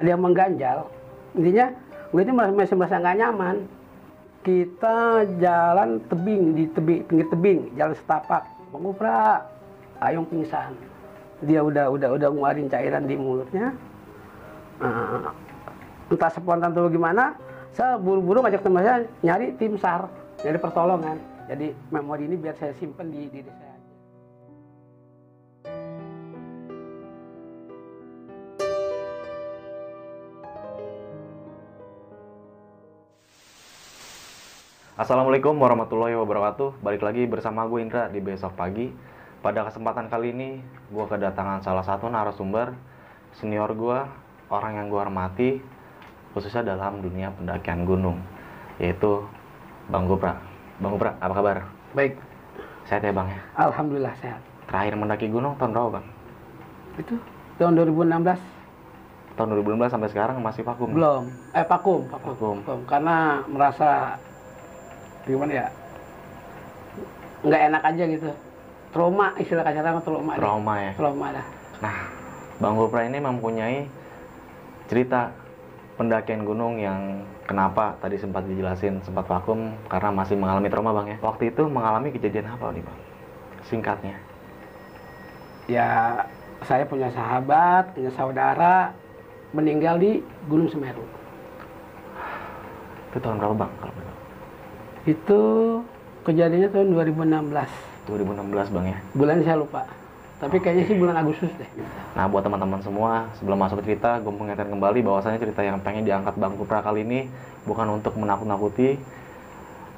ada yang mengganjal. Intinya gue itu masih merasa nggak nyaman. Kita jalan tebing di tebing pinggir tebing jalan setapak. Bang Upra Ayong pingsan. Dia udah udah udah ngeluarin cairan di mulutnya. Nah, entah spontan atau gimana saya buru-buru ngajak teman saya nyari tim sar nyari pertolongan. Jadi memori ini biar saya simpen di diri saya Assalamualaikum warahmatullahi wabarakatuh. Balik lagi bersama gue Indra di besok pagi. Pada kesempatan kali ini, gue kedatangan salah satu narasumber senior gue, orang yang gue hormati, khususnya dalam dunia pendakian gunung, yaitu Bang Gopra. Bang Gopra, apa kabar? baik Sehat ya Bang ya? alhamdulillah sehat Terakhir mendaki gunung tahun berapa Bang? itu tahun 2016 Tahun 2015 sampai sekarang masih vakum? belum eh vakum vakum, Vakum. vakum. karena merasa gimana ya nggak enak aja gitu trauma istilah kasarnya mah trauma. Trauma ya? trauma dah Nah, Bang Gopra ini mempunyai cerita pendakian gunung yang kenapa tadi sempat dijelasin sempat vakum karena masih mengalami trauma bang ya. Waktu itu mengalami kejadian apa nih bang? Singkatnya. ya saya punya sahabat punya saudara meninggal di Gunung Semeru Itu tahun berapa bang? Kalau? Itu kejadiannya tahun 2016 2016 bang ya. bulan saya lupa tapi kayaknya sih bulan Agustus deh Nah buat teman-teman semua sebelum masuk ke cerita gue mengingatkan kembali bahwasanya cerita yang pengen diangkat bang Gopra kali ini bukan untuk menakut-nakuti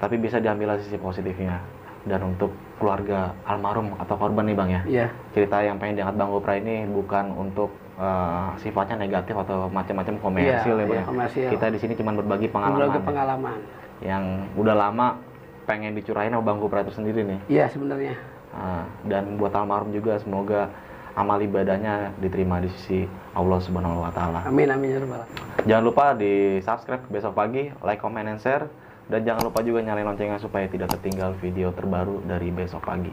tapi bisa diambil sisi positifnya dan untuk keluarga almarhum atau korban nih bang ya. iya cerita yang pengen diangkat Bang Gopra ini bukan untuk eh, sifatnya negatif atau macam-macam komersil Iya, ya Bang. iya, ya. komersil. Kita di sini cuma berbagi pengalaman berbagi ya, pengalaman yang udah lama pengen dicurahin sama Bang sendiri nih. iya sebenarnya Ah, dan buat almarhum juga semoga amal ibadahnya diterima di sisi Allah Subhanahu wa taala. amin amin ya rabbal. Jangan lupa di subscribe besok pagi, like, comment, and share. Dan jangan lupa juga nyalain loncengnya supaya tidak tertinggal video terbaru dari besok pagi.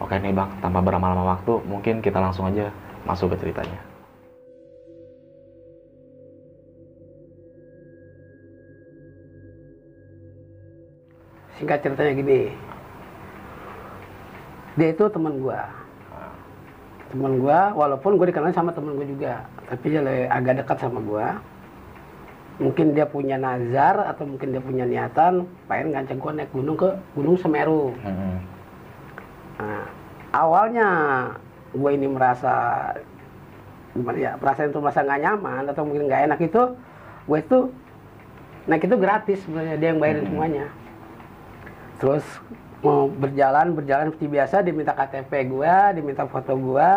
Oke nih bang, tanpa berlama-lama waktu, mungkin kita langsung aja masuk ke ceritanya. Singkat ceritanya gini. Dia itu teman gua. Teman gua walaupun gue dikenal sama teman gue juga tapi dia agak dekat sama gua. Mungkin dia punya nazar atau mungkin dia punya niatan pengen ngajak gua naik gunung ke gunung Semeru. Nah, awalnya gue ini merasa gimana ya perasaan itu merasa nggak nyaman atau mungkin nggak enak itu gue itu naik itu gratis sebenarnya dia yang bayarin Hmm. semuanya terus mau berjalan berjalan seperti biasa diminta KTP gue diminta foto gue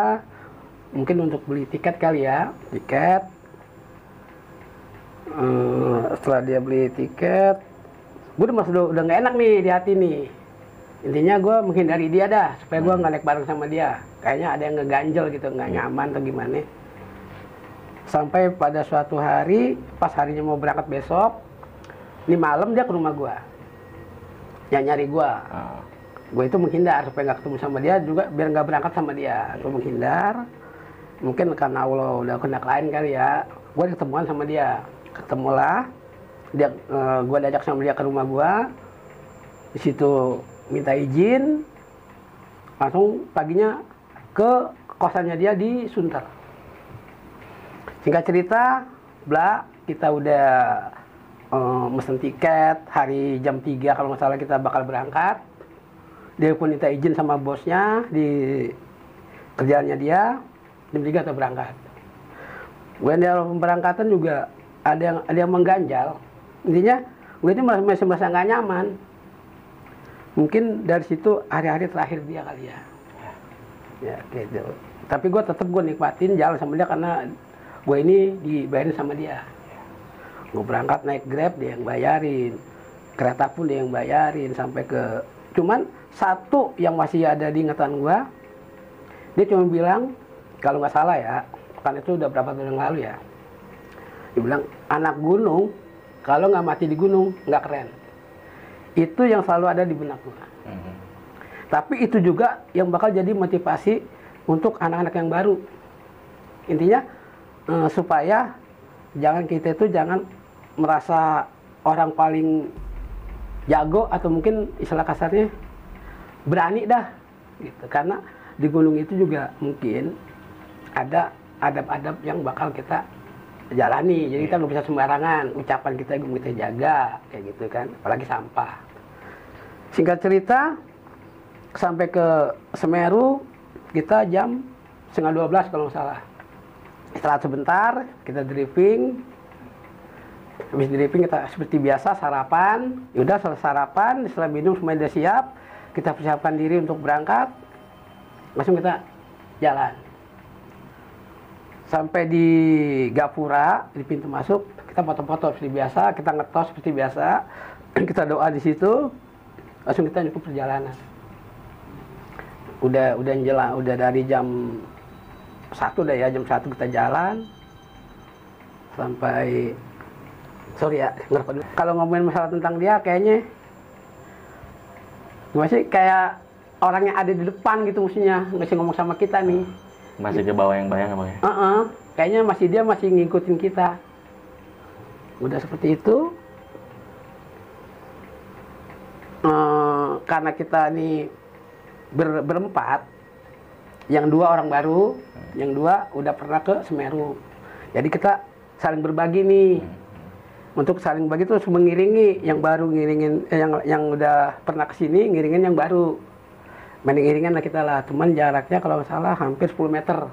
mungkin untuk beli tiket kali ya tiket. Eh, setelah dia beli tiket gue udah udah udah nggak enak nih di hati nih. Intinya gue menghindari dia dah supaya gue nggak naik bareng sama dia. Kayaknya ada yang ngeganjel gitu nggak nyaman atau gimana. Sampai pada suatu hari pas harinya mau berangkat besok ini malam dia ke rumah gue yang nyari gue Ah, gue itu menghindar supaya nggak ketemu sama dia juga biar nggak berangkat sama dia. Gue menghindar. Mungkin karena Allah udah kena lain kali ya. Gue ketemuan sama dia. Ketemulah. Dia eh, gue diajak sama dia ke rumah gue di situ minta izin. Langsung paginya ke kosannya dia di Sunter. Singkat cerita bla kita udah eh, mesen tiket hari jam 3 kalau nggak salah kita bakal berangkat. Dia pun minta izin sama bosnya di kerjaannya dia jam 3 kita berangkat. Gue di awal pemberangkatan juga ada yang ada yang mengganjal. Intinya gue itu masih masih merasa nggak nyaman. Mungkin dari situ hari-hari terakhir dia kali ya. Ya gitu. Tapi gue tetap gue nikmatin jalan sama dia karena gue ini dibayarin sama dia gue berangkat naik grab dia yang bayarin. Kereta pun dia yang bayarin sampai ke cuman satu yang masih ada di ingatan gue dia cuma bilang kalau nggak salah ya kan itu udah berapa tahun yang lalu ya. Dia bilang anak gunung kalau nggak mati di gunung nggak keren. Itu yang selalu ada di benak gue mhm. tapi itu juga yang bakal jadi motivasi untuk anak-anak yang baru. Intinya eh, supaya jangan kita itu jangan merasa orang paling jago atau mungkin istilah kasarnya berani dah gitu. Karena di gunung itu juga mungkin ada adab-adab yang bakal kita jalani. Jadi kita nggak bisa sembarangan ucapan kita kita jaga kayak gitu kan. Apalagi sampah. Singkat cerita sampai ke Semeru kita jam setengah 12 kalau nggak salah. Istirahat sebentar kita driving habis driving kita seperti biasa sarapan. Yaudah selesai sarapan setelah minum semuanya sudah siap kita persiapkan diri untuk berangkat. Langsung kita jalan. Sampai di Gapura di pintu masuk kita foto-foto seperti biasa kita ngetos seperti biasa. Kita doa di situ langsung kita nyukup perjalanan. Udah udah jelas udah dari jam satu dah ya jam satu kita jalan. Sampai sorry ya kalau ngomongin masalah tentang dia kayaknya masih kayak orang yang ada di depan gitu mestinya ngasih ngomong sama kita nih Masih ke bawah yang bayang ya bang ya? Heeh, kayaknya masih dia masih ngikutin kita. Udah seperti itu. Eh, karena kita ini ber- berempat, yang dua orang baru, yang dua udah pernah ke Semeru. Jadi kita saling berbagi nih. Untuk saling bagi terus mengiringi yang baru ngiringin eh, yang yang udah pernah ke sini ngiringin yang baru. Mending iringan lah kita lah, cuman jaraknya kalau salah hampir 10 meter.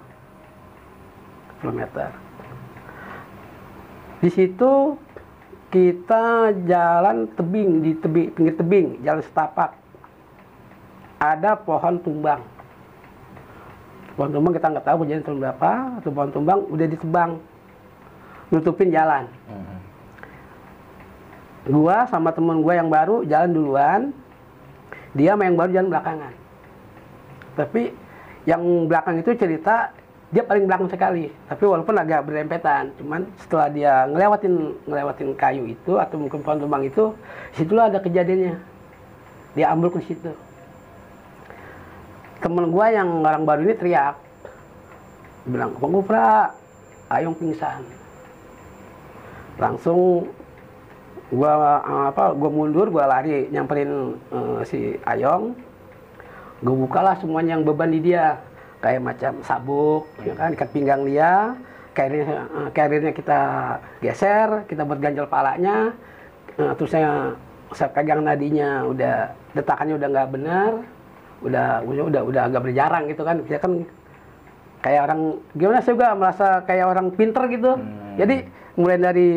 10 meter. Di situ kita jalan tebing di tebing pinggir tebing, jalan setapak. Ada pohon tumbang. Pohon tumbang kita nggak tahu kejadian tahun berapa, atau pohon tumbang udah ditebang, nutupin jalan. Hmm. Gua sama temen gua yang baru jalan duluan, dia sama yang baru jalan belakangan. Tapi yang belakang itu cerita dia paling belakang sekali. Tapi walaupun agak berempetan, cuman setelah dia ngelewatin ngelewatin kayu itu atau mungkin pohon tumbang itu, situlah ada kejadiannya. Dia ambil ke situ. Temen gua yang orang baru ini teriak, bilang, Bang Gupra, Ayong pingsan. Langsung gua eh, apa gua mundur gua lari nyamperin eh, si Ayong. Gue bukalah semuanya yang beban di dia. Kayak macam sabuk ya kan ikat pinggang dia. Karirnya eh, karirnya kita geser kita buat ganjal palanya. Eh, terus saya saya pegang nadinya udah detakannya udah nggak benar. Udah udah udah udah agak berjarang gitu kan. Dia kan kayak orang gimana sih juga merasa kayak orang pinter gitu. Hmm. jadi mulai dari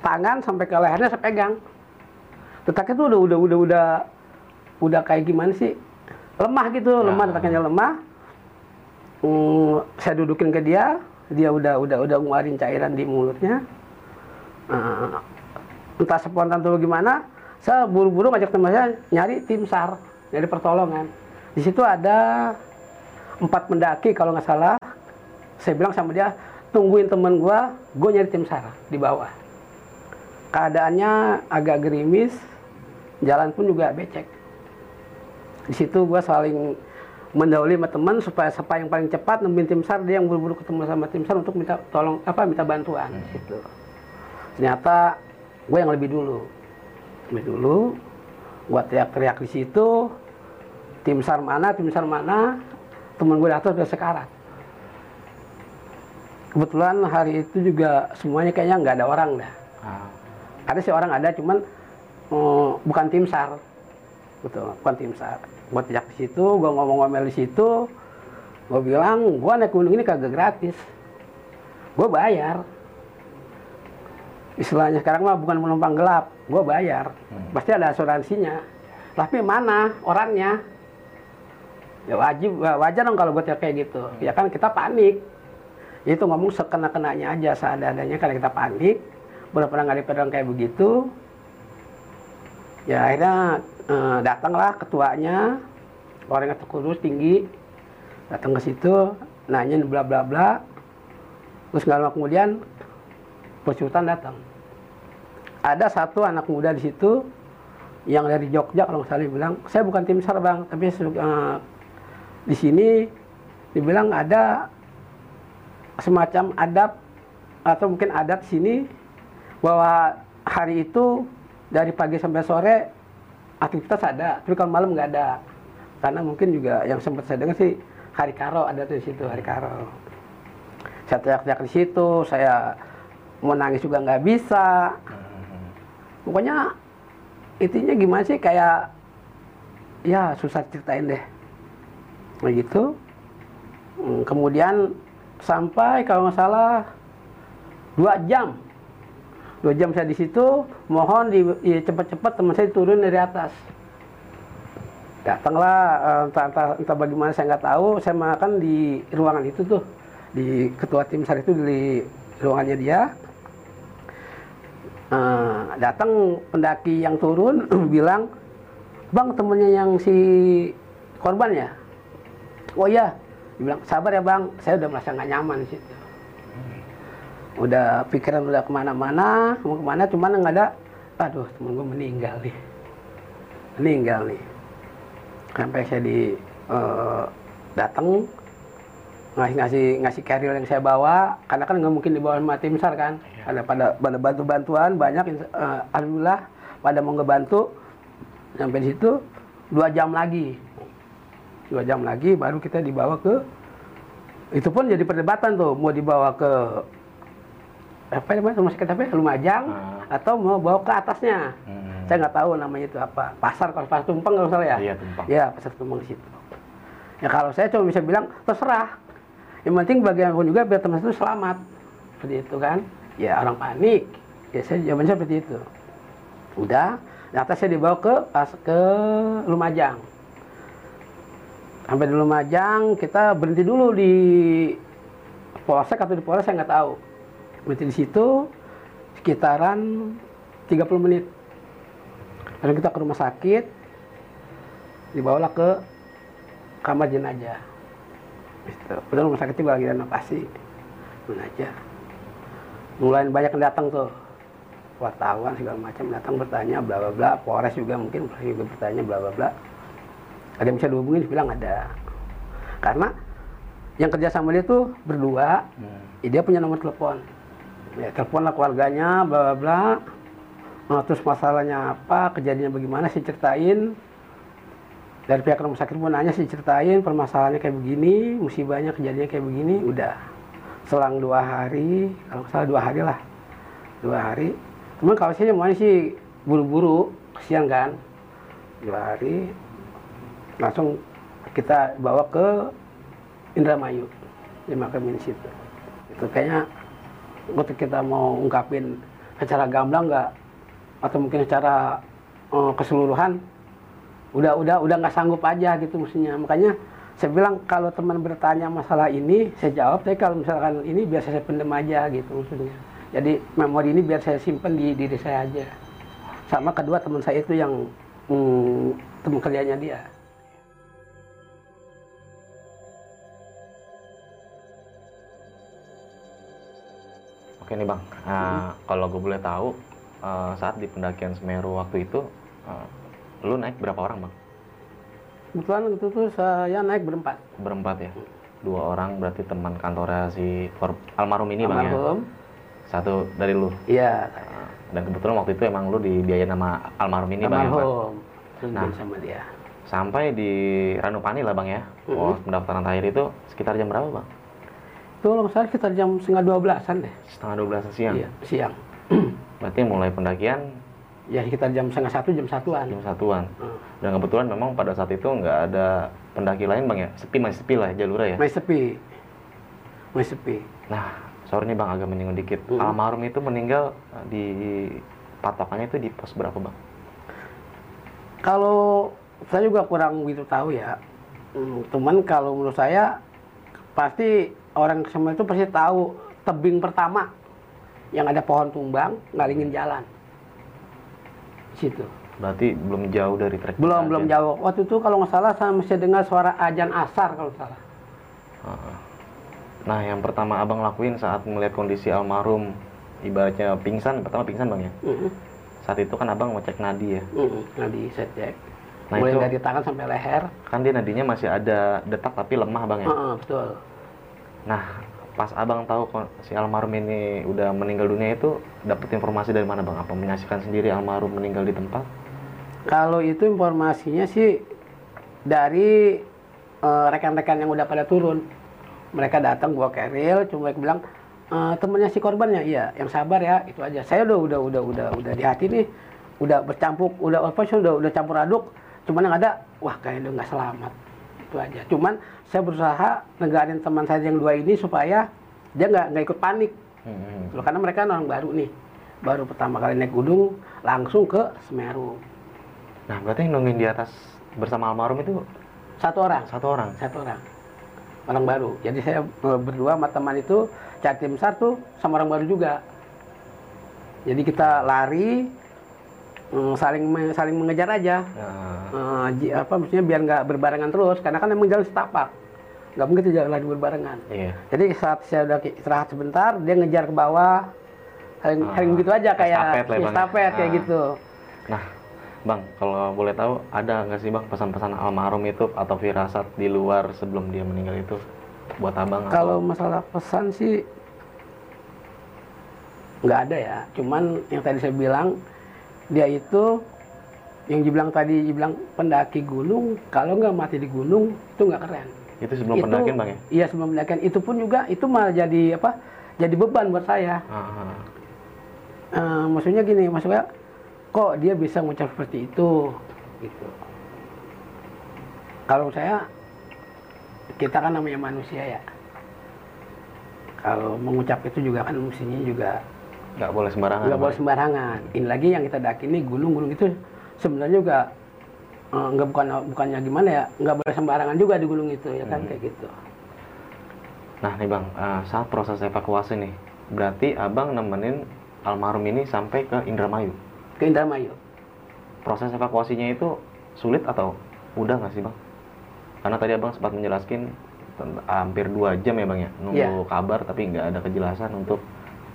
tangan sampai ke lehernya saya pegang. Detaknya tuh udah udah udah udah udah kayak gimana sih? Lemah gitu lemah Ah. detaknya lemah. Hmm, saya dudukin ke dia dia udah udah udah ngeluarin cairan di mulutnya. Ah, entah spontan atau gimana saya buru-buru ngajak teman saya nyari tim sar nyari pertolongan. Di situ ada empat pendaki kalau nggak salah. Saya bilang sama dia tungguin temen gua gue nyari tim sar di bawah keadaannya agak gerimis jalan pun juga becek. Di situ gua saling mendahului sama teman supaya siapa yang paling cepat nemuin tim sar dia yang buru-buru ketemu sama tim sar untuk minta tolong apa minta bantuan gitu. Ternyata gue yang lebih dulu. Lebih dulu gua teriak-teriak di situ tim sar mana tim sar mana temen gue di atas udah sekarat. Kebetulan hari itu juga semuanya kayaknya nggak ada orang dah. Ah. Ada sih orang ada cuman eh, bukan tim sar betul bukan tim sar gue teriak di situ gue ngomong-ngomel di situ gue bilang gue naik gunung ini kagak gratis. Gue bayar. Istilahnya sekarang mah bukan penumpang gelap gue bayar. Hmm. pasti ada asuransinya. Tapi mana orangnya? Ya wajib wajar dong kalau gue teriak kayak gitu. Ya kan kita panik. Itu ngomong sekena kenanya aja seadanya karena kita panik udah pernah nggak pedang kayak begitu. Ya akhirnya eh, datanglah ketuanya. Orangnya kurus tinggi. Datang ke situ nanyain bla bla bla. Terus nggak lama kemudian bos hutan datang. Ada satu anak muda di situ yang dari Jogja kalau dia bilang saya bukan tim sar bang tapi eh, di sini dibilang ada semacam adab atau mungkin adat sini bahwa hari itu dari pagi sampai sore aktivitas ada, tapi kalau malam nggak ada. Karena mungkin juga yang sempat saya dengar sih hari karo ada tuh di situ hari karo. Saya teriak-teriak di situ, saya mau nangis juga nggak bisa. Pokoknya intinya gimana sih kayak ya susah ceritain deh. Begitu. Hmm, Kemudian sampai kalau nggak salah dua jam dua jam saya di situ mohon di, di cepat-cepat teman saya turun dari atas. Datanglah eh, entah, entah, entah bagaimana saya nggak tahu. Saya makan di ruangan itu tuh. Di ketua tim sar itu di ruangannya dia. Eh, datang pendaki yang turun bilang bang temennya yang si korban ya? Oh iya. Dia bilang sabar ya bang. Saya udah merasa nggak nyaman di situ udah pikiran udah ke mana-mana mau ke mana cuman nggak ada aduh temen gue meninggal nih. Meninggal nih. Sampai saya di eh, datang ngasih ngasih ngasih carrier yang saya bawa karena kan nggak mungkin dibawa sama tim sar kan. Ada pada pada bantu bantuan banyak eh, alhamdulillah pada mau ngebantu. Sampai di situ dua jam lagi. Dua jam lagi baru kita dibawa ke itu pun jadi perdebatan tuh mau dibawa ke apa namanya? Rumah sakit apa ya? Lumajang Ah. atau mau bawa ke atasnya? Hmm. saya nggak tahu namanya itu apa. Pasar kalau pasar tumpeng kalau salah ya? Iya, Tumpeng. ya pasar tumpeng situ. Ya kalau saya cuma bisa bilang terserah. Yang penting bagaimanapun juga biar teman itu selamat. Seperti itu kan? Ya orang panik. Ya saya jawabannya seperti itu. Udah di atas saya dibawa ke pas ke Lumajang sampai di Lumajang kita berhenti dulu di polsek atau di polres saya nggak tahu berhenti di situ sekitaran 30 menit. Lalu kita ke rumah sakit dibawalah ke kamar jenazah. Gitu. Padahal rumah sakit itu lagi renovasi jenazah. Mulai banyak yang datang tuh. Wartawan segala macam datang bertanya bla bla bla. Polres juga mungkin Polres juga bertanya bla bla bla. Ada yang bisa dihubungin bilang ada. Karena yang kerja sama dia tuh berdua Hmm. dia punya nomor telepon ya telepon lah keluarganya bla bla bla. Nah, terus masalahnya apa kejadiannya bagaimana sih ceritain. Dari pihak rumah sakit pun nanya sih ceritain permasalahannya kayak begini musibahnya kejadiannya kayak begini udah. Selang dua hari kalau salah dua hari lah. Dua hari. Cuman kalau saya mau sih buru-buru kesian kan. Dua hari langsung kita bawa ke Indramayu. Dimakamin di situ. Itu kayaknya kita mau ungkapin secara gamblang nggak? Atau mungkin secara eh, keseluruhan? Udah udah udah nggak sanggup aja gitu mestinya. Makanya saya bilang kalau teman bertanya masalah ini saya jawab. Tapi kalau misalkan ini biar saya pendem aja gitu maksudnya. Jadi memori ini biar saya simpen di diri saya aja. Sama kedua teman saya itu yang hmm, teman kerjanya dia Oke nih bang, Nah, kalau gue boleh tahu eh, saat di pendakian Semeru waktu itu, eh, lu naik berapa orang bang? kebetulan itu tuh saya naik berempat Berempat ya, dua orang berarti teman kantornya si almarhum ini bang ya. almarhum Satu dari lu. iya Eh, Dan kebetulan waktu itu emang lu dibiayain sama almarhum ini bang ya. Almarhum Nah. sama dia Sampai di Ranupani lah bang ya. Mhm. Pos pendaftaran terakhir itu sekitar jam berapa bang? Itu kalau salah sekitar jam setengah dua belasan deh Setengah dua belas siang. iya siang Berarti mulai pendakian ya sekitar jam setengah satu jam satuan jam satuan. Hmm. Dan kebetulan memang pada saat itu nggak ada pendaki lain bang ya. Sepi masih sepi lah jalurnya ya. masih sepi masih sepi Nah, sorry nih bang agak menyinggung dikit. Mhm. Almarhum itu meninggal eh, di patokannya itu di pos berapa bang? kalau saya juga kurang begitu tahu ya Hmm, cuman kalau menurut saya pasti orang semua itu pasti tahu tebing pertama yang ada pohon tumbang ngalingin jalan situ Berarti belum jauh dari trek. belum belum pendakian. jauh waktu itu kalau nggak salah saya masih dengar suara ajan asar kalau salah. Nah, yang pertama abang lakuin saat melihat kondisi almarhum ibaratnya pingsan, pertama pingsan bang ya. Mm-mm, Saat itu kan abang ngecek nadi ya. mm-mm. nadi saya cek Nah, mulai itu- dari tangan sampai leher Kan dia nadinya masih ada detak tapi lemah bang ya. Heeh, betul Nah, pas abang tahu si almarhum ini udah meninggal dunia itu dapat informasi dari mana bang? Apa menyaksikan sendiri almarhum meninggal di tempat? Kalau itu informasinya sih dari eh, rekan-rekan yang udah pada turun. Mereka datang gua keril, cuma bilang "Eh, temennya si korbannya, iya, yang sabar ya, itu aja. Saya udah udah udah udah udah di hati nih, udah bercampur, udah apa sih, udah udah campur aduk. Cuman yang ada, wah kayaknya udah nggak selamat. Itu aja. Cuman saya berusaha negarin teman saya yang dua ini supaya dia nggak nggak ikut panik. Hmm. Loh, karena mereka orang baru nih, baru pertama kali naik gunung langsung ke Semeru. Nah berarti yang nungguin di atas bersama almarhum itu Satu orang. satu orang. satu orang orang baru jadi saya e, berdua sama teman itu cari tim SAR tuh sama orang baru juga jadi kita lari mm, saling me- saling mengejar aja Eh, ji- apa maksudnya biar nggak berbarengan terus karena kan emang jalan setapak nggak mungkin jalan lagi berbarengan iya. jadi saat saya udah istirahat sebentar dia ngejar ke bawah saling, Ah, saling gitu aja kayak estafet ya, ya? estafet kayak Ah. gitu Nah, Bang, kalau boleh tahu ada nggak sih Bang pesan-pesan almarhum itu atau firasat di luar sebelum dia meninggal itu buat abang? atau- Kalau masalah pesan sih nggak ada ya. Cuman yang tadi saya bilang dia itu yang dibilang tadi dibilang pendaki gunung kalau nggak mati di gunung itu nggak keren. itu sebelum pendakian Bang ya? Iya sebelum pendakian itu pun juga itu malah jadi apa? Jadi beban buat saya. Ah, Eh, maksudnya gini, maksudnya kok dia bisa ngucap seperti itu gitu. Kalau saya kita kan namanya manusia ya. Kalau mengucap itu juga kan mestinya juga nggak boleh sembarangan. nggak boleh sembarangan. Ini lagi yang kita daki ini gunung-gunung itu sebenarnya juga eh, nggak bukan bukannya gimana ya nggak boleh sembarangan juga di gunung itu ya kan Hmm. kayak gitu. Nah nih Bang, eh, saat proses evakuasi nih, berarti abang nemenin almarhum ini sampai ke Indramayu. Ke Indramayu. Proses evakuasinya itu sulit atau udah nggak sih Bang? Karena tadi abang sempat menjelaskan hampir dua jam ya Bang ya, nunggu Iya. kabar tapi nggak ada kejelasan untuk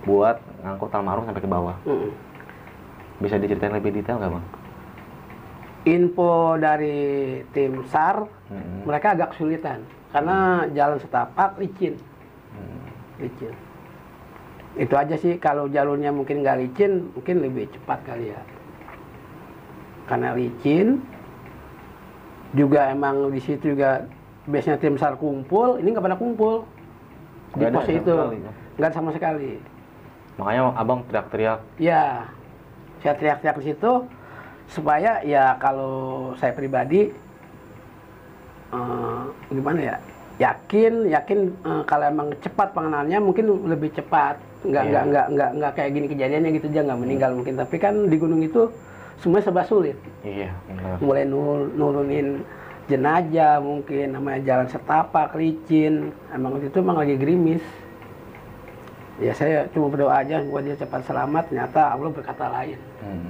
buat ngangkut almarhum sampai ke bawah. Mm. Bisa diceritain lebih detail nggak Bang? Info dari tim SAR Hmm. mereka agak kesulitan karena jalan setapak licin Hmm. licin itu aja sih kalau jalurnya mungkin nggak licin mungkin lebih cepat kali ya karena licin juga emang di situ juga biasanya tim sar kumpul ini nggak pada kumpul di pos itu nggak sama sekali Makanya abang teriak-teriak. ya saya teriak-teriak di situ supaya ya kalau saya pribadi eh, gimana ya yakin yakin eh, kalau emang cepat pengenalnya mungkin lebih cepat nggak Iya. nggak nggak nggak nggak kayak gini kejadiannya gitu aja nggak meninggal mungkin tapi kan di gunung itu semuanya serba sulit Iya. benar. mulai nur- nurunin jenazah mungkin namanya jalan setapak licin emang itu emang lagi gerimis ya saya cuma berdoa aja buat dia cepat selamat ternyata Allah berkata lain Hmm.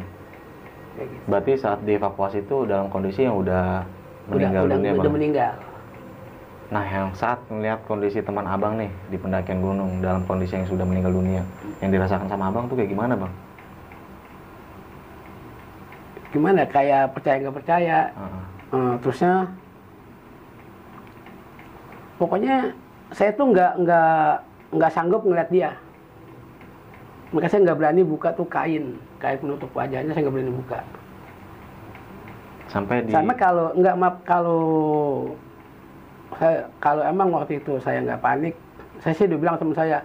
kayak gitu. Berarti saat dievakuasi itu dalam kondisi yang udah udah meninggal udah, dunia udah Bang? meninggal Nah, yang saat melihat kondisi teman abang nih di pendakian gunung dalam kondisi yang sudah meninggal dunia, yang dirasakan sama abang tuh kayak gimana bang? gimana kayak percaya nggak percaya Ah, Eh, terusnya pokoknya saya tuh nggak nggak nggak sanggup ngeliat dia. Maka saya nggak berani buka tuh kain kain penutup wajahnya saya nggak berani buka. Sampai di sama kalau nggak maaf kalau saya kalau emang waktu itu saya nggak panik saya sih udah bilang teman saya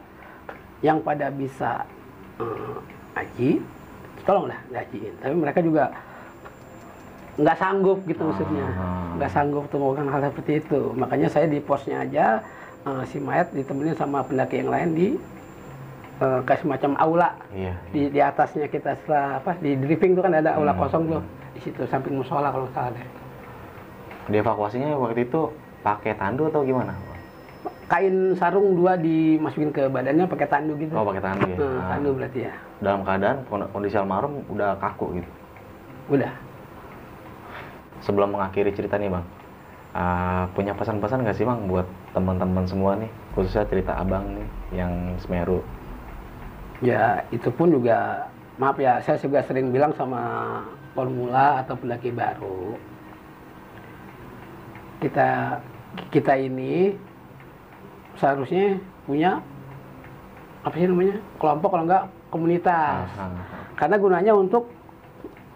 yang pada bisa eh, ngaji tolonglah ngajiin tapi mereka juga nggak sanggup gitu maksudnya. Ah. nggak sanggup tuh melakukan hal seperti itu. Makanya saya di posnya aja eh, si mayat ditemenin sama pendaki yang lain di eh, kayak semacam aula iya, di, di atasnya kita setelah apa di briefing tuh kan ada aula Hmm. kosong tuh di situ samping musola kalau salah deh dievakuasinya waktu itu pakai tandu atau gimana? kain sarung dua dimasukin ke badannya pakai tandu gitu Oh pakai tandu ya. Nah, Ah. tandu berarti ya Dalam keadaan kon- kondisi almarhum udah kaku gitu. udah Sebelum mengakhiri cerita nih bang, ah, punya pesan-pesan nggak sih bang buat teman-teman semua nih, khususnya cerita abang nih yang Semeru. ya itu pun juga maaf ya saya juga sering bilang sama formula atau pendaki baru kita kita ini seharusnya punya apa sih namanya kelompok kalau enggak komunitas Ah, ah. karena gunanya untuk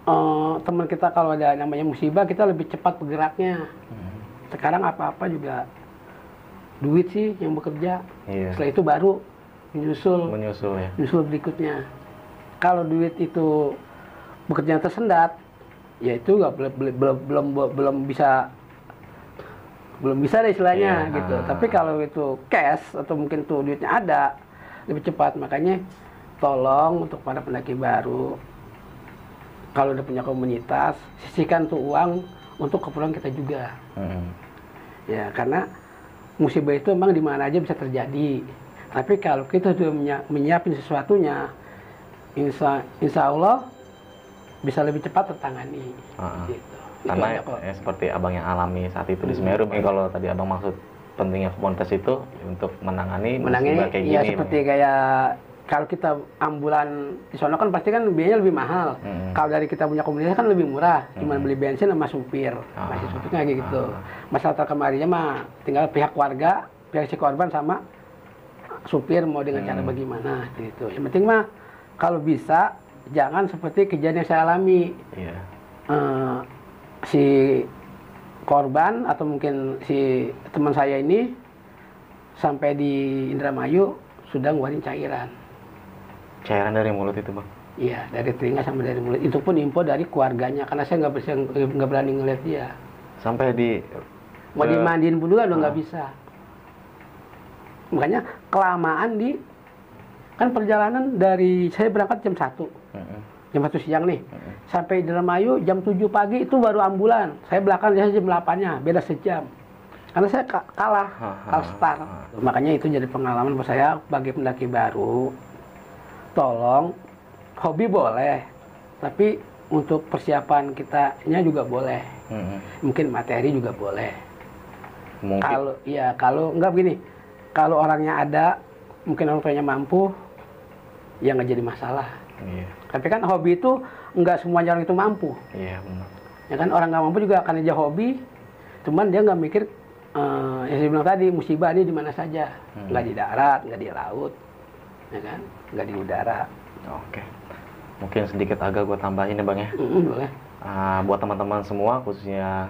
eh, teman kita kalau ada namanya musibah kita lebih cepat bergeraknya Hmm. sekarang apa-apa juga duit sih yang bekerja Iya. setelah itu baru menyusul Menyusul ya. menyusul berikutnya kalau duit itu bekerja tersendat ya itu nggak belum belum belum bisa belum bisa deh istilahnya Iya. gitu tapi kalau itu cash atau mungkin tuh duitnya ada lebih cepat makanya tolong untuk para pendaki baru kalau udah punya komunitas sisihkan tuh uang untuk keperluan kita juga Hmm. ya karena musibah itu memang di mana aja bisa terjadi tapi kalau kita sudah menyi- menyiapin sesuatunya insya, insya Allah bisa lebih cepat tertangani Ah. gitu. Itu Karena kok. ya, seperti abang yang alami saat itu di Hmm. Semeru, mungkin kalau tadi abang maksud pentingnya komunitas itu untuk menangani menangani musibah kayak ya gini. seperti kayak kalau kita ambulan di sana kan pasti kan biayanya lebih mahal Mm-mm. kalau dari kita punya komunitas kan lebih murah cuman Mm. beli bensin sama supir Ah. masih supirnya kayak gitu Ah. masalah terkemarinya mah tinggal pihak warga pihak si korban sama supir mau dengan cara Hmm. bagaimana gitu yang penting mah kalau bisa jangan seperti kejadian yang saya alami Iya. Eh, si korban atau mungkin si teman saya ini sampai di Indramayu sudah ngeluarin cairan. Cairan dari mulut itu bang. Iya, dari telinga sampai dari mulut. Itu pun info dari keluarganya karena saya nggak bisa nggak berani ngeliat dia. Sampai di Mau ke- dimandiin pun juga udah nggak Ah. bisa. Makanya kelamaan di kan perjalanan dari saya berangkat jam 1 Mm-mm. jam 1 siang nih sampai di Indramayu jam 7 pagi itu baru ambulan saya belakang dia jam 8 nya beda sejam karena saya ka- kalah kalah start makanya itu jadi pengalaman buat saya bagi pendaki baru tolong hobi boleh tapi untuk persiapan kitanya juga boleh Mm-mm. mungkin materi juga boleh Mungkin. kalau iya kalau enggak begini kalau orangnya ada mungkin orang tuanya mampu ya nggak jadi masalah Iya. tapi kan hobi itu nggak semuanya orang itu mampu Iya benar. ya kan orang nggak mampu juga akan aja hobi cuman dia nggak mikir eh, yang saya bilang tadi musibah ini di mana saja Hmm. nggak di darat nggak di laut ya kan? Nggak di udara. Oke. Mungkin sedikit agak gue tambahin ya bang ya. Mm-mm, boleh. Ah, buat teman-teman semua khususnya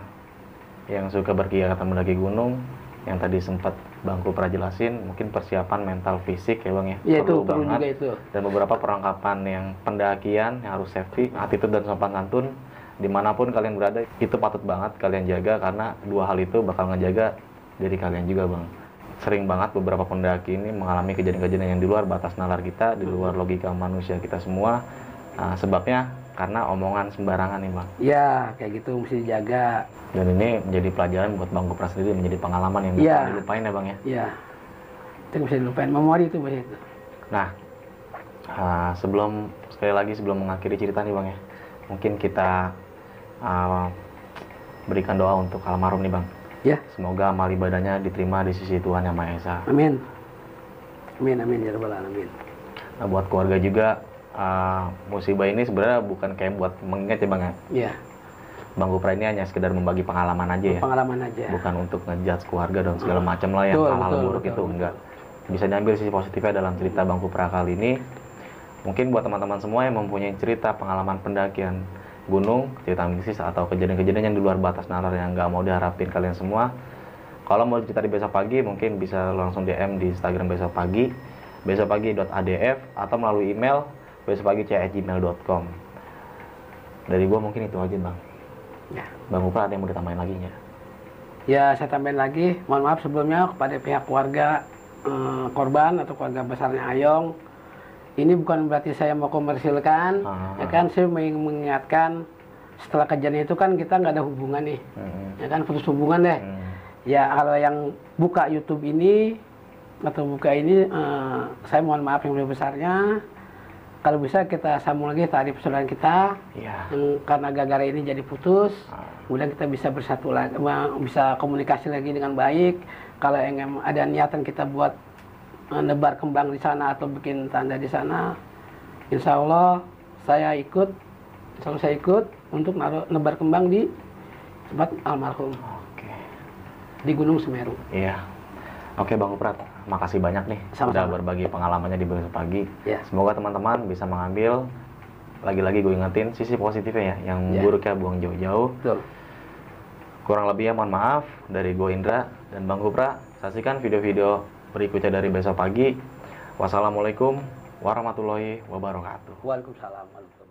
yang suka berkegiatan mendaki gunung yang tadi sempat bangku pernah jelasin mungkin persiapan mental fisik ya bang ya. Ya itu perlu juga itu. Dan beberapa perlengkapan yang pendakian yang harus safety attitude dan sopan santun di mana pun kalian berada itu patut banget kalian jaga karena dua hal itu bakal ngejaga diri kalian juga bang sering banget beberapa pendaki ini mengalami kejadian-kejadian yang di luar batas nalar kita di luar logika manusia kita semua. Nah, sebabnya karena omongan sembarangan nih bang. Ya kayak gitu mesti dijaga. Dan ini menjadi pelajaran buat bang Gopra sendiri menjadi pengalaman yang Iya. nggak pernah dilupain ya bang ya? Ya itu bisa dilupain memori itu itu. Nah, ah, sebelum sekali lagi sebelum mengakhiri cerita nih bang ya, mungkin kita ah, berikan doa untuk almarhum nih bang. Ya Semoga amal ibadahnya diterima di sisi Tuhan yang Maha Esa. amin amin amin ya rabbal alamin Nah, buat keluarga juga ah, musibah ini sebenarnya bukan kayak buat mengingat ya bang ya. ya Bang Gopra ini hanya sekedar membagi pengalaman aja ya, pengalaman aja bukan untuk ngejudge keluarga dan segala macam lah yang hal-hal buruk betul, itu betul. enggak. Bisa diambil sisi positifnya dalam cerita Bang Gopra kali ini. Mungkin buat teman-teman semua yang mempunyai cerita pengalaman pendakian gunung, cerita mistis atau kejadian-kejadian yang di luar batas nalar yang nggak mau diharapin kalian semua. Kalau mau cerita di besok pagi, mungkin bisa langsung DM di Instagram besok pagi, besokpagi.adf atau melalui email besokpagi.gmail.com. Dari gua mungkin itu aja bang. ya Bang Gopra ada yang mau ditambahin lagi nya? Ya, saya tambahin lagi, mohon maaf sebelumnya kepada pihak keluarga eh, korban atau keluarga besarnya Ayong. Ini bukan berarti saya mau komersilkan, Ah. ya kan? Saya ingin mengingatkan setelah kejadian itu kan kita nggak ada hubungan nih, Hmm. ya kan? Putus hubungan deh. Hmm. Ya kalau yang buka YouTube ini atau buka ini, eh, saya mohon maaf yang lebih besarnya. Kalau bisa kita sambung lagi tadi persaudaraan kita, Iya. yang karena gara-gara ini jadi putus Ah. kemudian kita bisa bersatu lagi bisa komunikasi lagi dengan baik kalau yang ada niatan kita buat eh, nebar kembang di sana atau bikin tanda di sana insya Allah saya ikut insya Allah saya ikut untuk naruh nebar kembang di tempat almarhum Oke. di Gunung Semeru Iya. Oke Bang Uprat, makasih banyak nih Sama-sama. sudah berbagi pengalamannya di besok pagi. Ya. Semoga teman-teman bisa mengambil lagi-lagi gue ingetin sisi positifnya ya, yang Ya. buruknya buang jauh-jauh. Betul. Kurang lebihnya mohon maaf dari gue Indra dan Bang Kupra. Saksikan video-video berikutnya dari besok pagi. Wassalamualaikum warahmatullahi wabarakatuh. Waalaikumsalam.